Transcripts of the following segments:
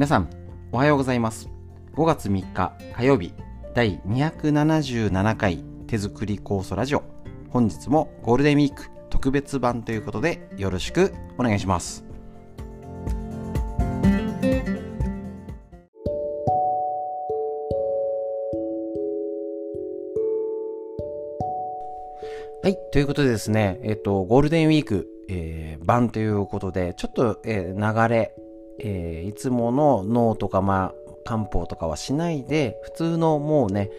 皆さん、おはようございます。5月3日火曜日、第277回手作り酵素ラジオ。本日もゴールデンウィーク特別版ということでよろしくお願いします。はい。ということでですね、えっと、ゴールデンウィーク、えー、版ということで、ちょっと、えー、流れ、えー、いつもの脳とか、まあ、漢方とかはしないで、普通のもうね、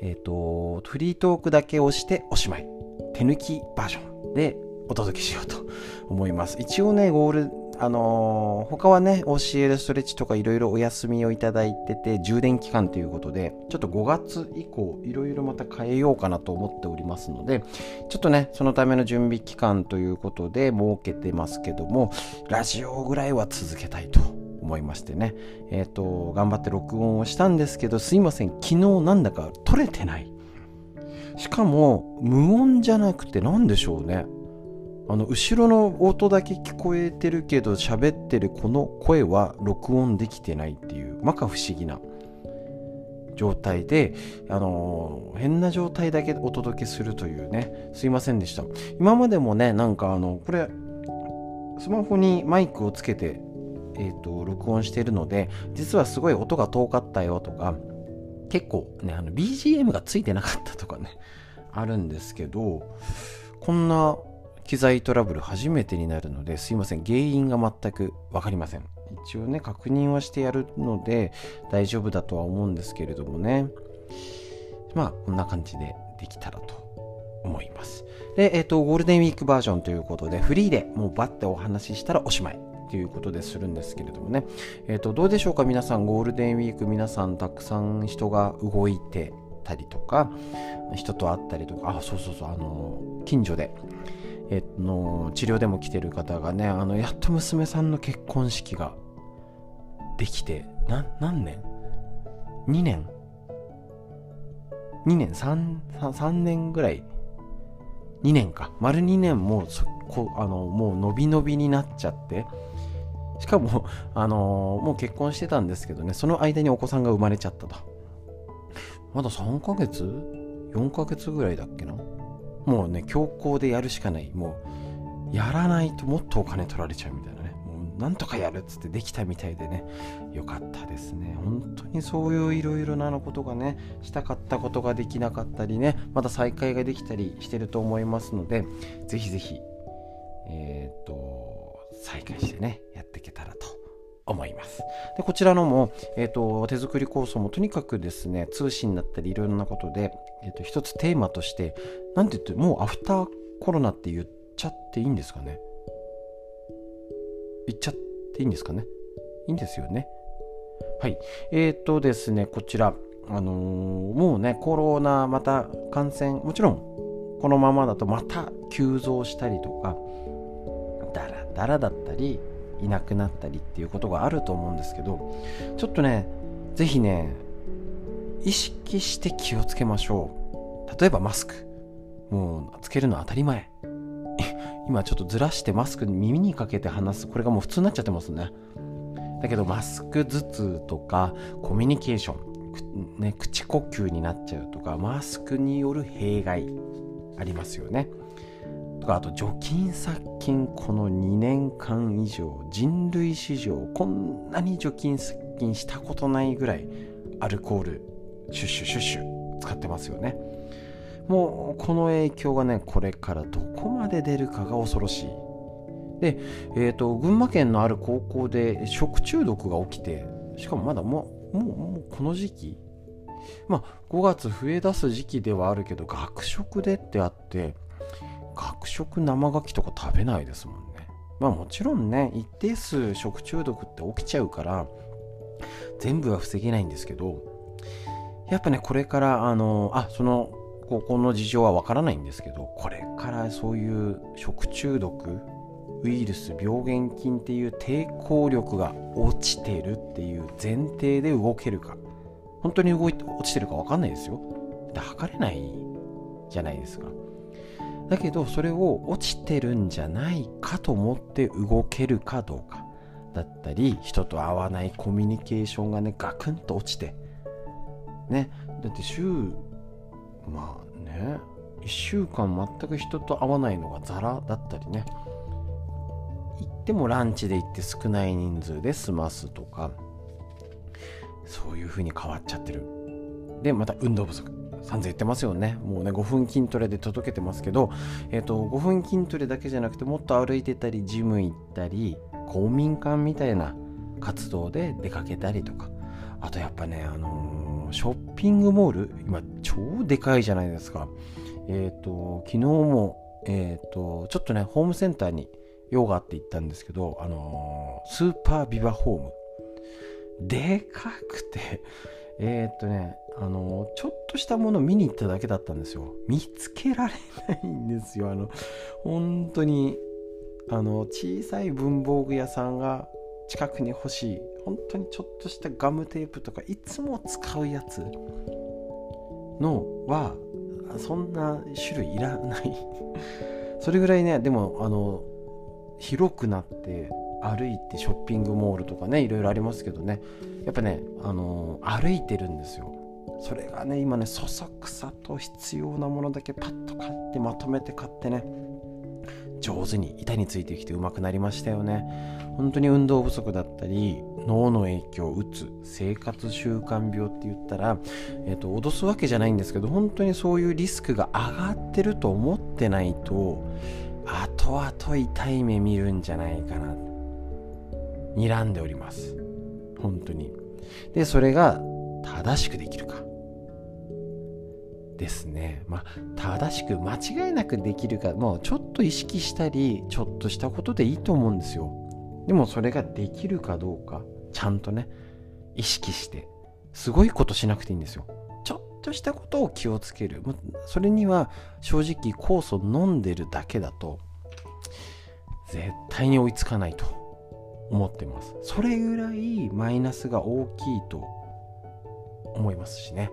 えっ、と、フリートークだけをしておしまい。手抜きバージョンでお届けしようと思います。一応ね、ゴール、あのー、他はね、教えるストレッチとかいろいろお休みをいただいてて、充電期間ということで、ちょっと5月以降、いろいろまた変えようかなと思っておりますので、ちょっとね、そのための準備期間ということで設けてますけども、ラジオぐらいは続けたいと思いましてね、えっ、ー、と、頑張って録音をしたんですけど、すいません、昨日なんだか撮れてない。しかも、無音じゃなくて何でしょうね。あの、後ろの音だけ聞こえてるけど、喋ってるこの声は録音できてないっていう、まか不思議な状態で、あのー、変な状態だけお届けするというね、すいませんでした。今までもね、なんかあの、これ、スマホにマイクをつけて、えっ、ー、と、録音してるので、実はすごい音が遠かったよとか、結構ね、あの、BGM がついてなかったとかね、あるんですけど、こんな機材トラブル初めてになるのですいません。原因が全く分かりません。一応ね確認はしてやるので大丈夫だとは思うんですけれどもね。まあこんな感じでできたらと思います。でえっ、ー、とゴールデンウィークバージョンということでフリーでもうバッてお話ししたらおしまいということでするんですけれどもね、えーと、どうでしょうか皆さん。ゴールデンウィーク皆さんたくさん人が動いてたりとか人と会ったりとか。あそうそうそう。あの近所でえっの治療でも来てる方がねあのやっと娘さんの結婚式ができてな何年 ?2 年 ?2 年 3, 3年ぐらい2年か丸2年もうそこあのもう伸び伸びになっちゃってしかも、あのもう結婚してたんですけどねその間にお子さんが生まれちゃったとまだ3ヶ月 ?4 ヶ月ぐらいだっけな？もうね、強行でやるしかない。もう、やらないともっとお金取られちゃうみたいなね。もう、なんとかやるっつってできたみたいでね、よかったですね。本当にそういういろいろなことがね、したかったことができなかったりね、また再開ができたりしてると思いますので、ぜひぜひ、えっ、と、再開してね、やっていけたらと思います。で、こちらのも、え、ー、と、手作り構想もとにかくですね、通信だったりいろいろなことで、え、ー、と、一つテーマとして、なんて言って、もうアフターコロナって言っちゃっていいんですかね？言っちゃっていいんですかね？いいんですよね？はい。えっ、ー、とですね、こちら、あのもうね、コロナ、また感染、もちろん、このままだとまた急増したりとか、だらだらだったり、いなくなったりっていうことがあると思うんですけどちょっとね是非ね意識して気をつけましょう。例えばマスク。もうつけるの当たり前。今ちょっとずらしてマスク耳にかけて話す。これがもう普通になっちゃってますね。だけどマスク頭痛とかコミュニケーション、ね、口呼吸になっちゃうとかマスクによる弊害ありますよね。かあと除菌殺菌この2年間以上人類史上こんなに除菌殺菌したことないぐらいアルコールシュッシュシュッシュ使ってますよね。もうこの影響がねこれからどこまで出るかが恐ろしい。で、えーと、群馬県のある高校で食中毒が起きてしかもまだもうもうもうこの時期。まあ5月増え出す時期ではあるけど学食でってあって食生牡蠣とか食べないですもんね。まあもちろんね一定数食中毒って起きちゃうから全部は防げないんですけどやっぱねこれからあのあその高校の事情はわからないんですけどこれからそういう食中毒ウイルス病原菌っていう抵抗力が落ちてるっていう前提で動けるか。本当に動いて落ちてるか分かんないですよ。で測れないじゃないですか。だけどそれを落ちてるんじゃないかと思って動けるかどうかだったり人と会わないコミュニケーションがねガクンと落ちてね。だって週まあね1週間全く人と会わないのがザラだったりね。行ってもランチで行って少ない人数で済ますとか。そういう風に変わっちゃってる。でまた運動不足。散々言ってますよね。もうね5分筋トレで届けてますけど、えーと、5分筋トレだけじゃなくてもっと歩いてたりジム行ったり公民館みたいな活動で出かけたりとか。あとやっぱね、あのー、ショッピングモール今超でかいじゃないですか。えっ、ー、と昨日もえっ、とちょっとねホームセンターに用があって行ったんですけどあのスーパービバホーム。でかくてえっとねあのちょっとしたもの見に行っただけだったんですよ。見つけられないんですよ。あの本当にあの小さい文房具屋さんが近くに欲しい。本当にちょっとしたガムテープとかいつも使うやつのはそんな種類いらない。それぐらいねでもあの広くなって歩いてショッピングモールとかねいろいろありますけどね。やっぱねあの歩いてるんですよ。それがね今ねそそくさと必要なものだけパッと買ってまとめて買ってね上手に板についてきてうまくなりましたよね。本当に運動不足だったり脳の影響うつ生活習慣病って言ったら、えーと、脅すわけじゃないんですけど本当にそういうリスクが上がってると思ってないと後々痛い目見るんじゃないかな。睨んでおります。本当に。でそれが正しくできるか。ですね。まあ、正しく間違いなくできるか、もうちょっと意識したり、ちょっとしたことでいいと思うんですよ。でもそれができるかどうか、ちゃんとね、意識して、すごいことしなくていいんですよ。ちょっとしたことを気をつける。それには正直酵素飲んでるだけだと、絶対に追いつかないと思ってます。それぐらいマイナスが大きいと思いますしね。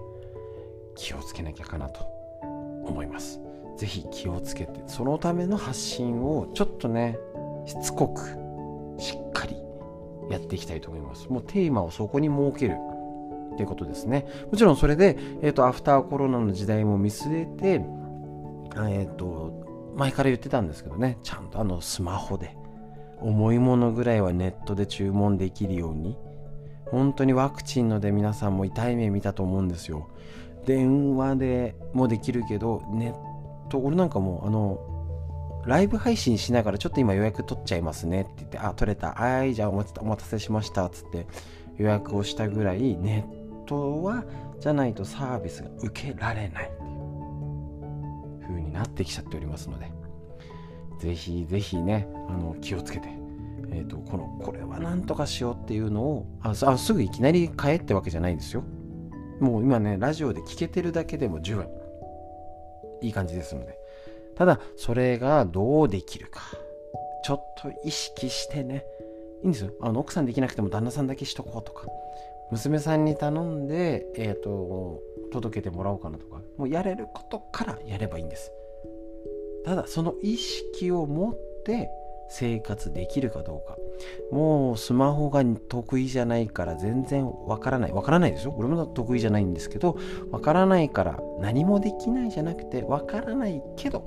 気をつけなきゃかなと思います。ぜひ気をつけて、そのための発信をちょっとね、しつこく、しっかりやっていきたいと思います。もうテーマをそこに設けるっていうことですね。もちろんそれで、えっ、ー、と、アフターコロナの時代も見据えて、えっ、ー、と、前から言ってたんですけどね、ちゃんとあのスマホで、重いものぐらいはネットで注文できるように、本当にワクチンので皆さんも痛い目見たと思うんですよ。電話でもできるけど、ネット、俺なんかもう、あの、ライブ配信しながらちょっと今予約取っちゃいますねって言って、あ、取れた。はい、じゃあお待たせしました。つって予約をしたぐらい、ネットは、じゃないとサービスが受けられないっていう風になってきちゃっておりますので、ぜひぜひね、あの、気をつけて、えっ、ー、と、この、これは何とかしようっていうのを、あ、あすぐいきなり買えってわけじゃないんですよ。もう今ね、ラジオで聞けてるだけでも十分いい感じですので。ただ、それがどうできるか。ちょっと意識してね。いいんですよ。あの奥さんできなくても旦那さんだけしとこうとか。娘さんに頼んで、えっ、ー、と、届けてもらおうかなとか。もうやれることからやればいいんです。ただ、その意識を持って生活できるかどうか。もうスマホが得意じゃないから全然わからない。わからないですよ。俺も得意じゃないんですけど、わからないから何もできないじゃなくて、わからないけど、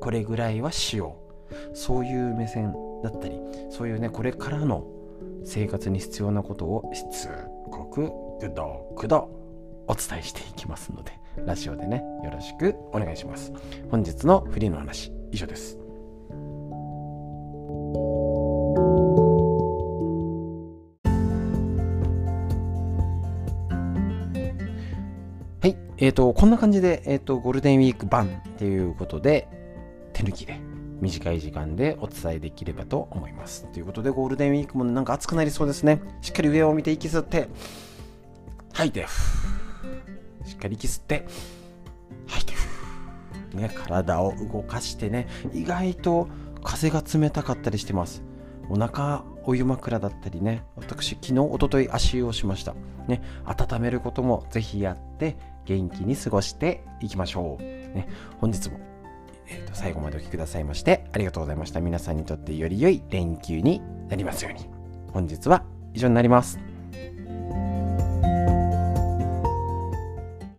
これぐらいはしよう。そういう目線だったり、そういうね、これからの生活に必要なことをしつこく、くどくどお伝えしていきますので、ラジオでね、よろしくお願いします。本日のフリーの話、以上です。えっ、ー、と、こんな感じで、えっ、ー、と、ゴールデンウィーク版っていうことで、手抜きで、短い時間でお伝えできればと思います。ということで、ゴールデンウィークもなんか暑くなりそうですね。しっかり上を見て息吸って、吐いて、しっかり息吸って、吐いて、ね、体を動かしてね、意外と風が冷たかったりしてます。お腹お湯枕だったりね、私、昨日、おととい足湯をしました。ね、温めることもぜひやって、元気に過ごしていきましょう。ね、本日も、えーと、最後までお聴きくださいましてありがとうございました。皆さんにとってより良い連休になりますように。本日は以上になります。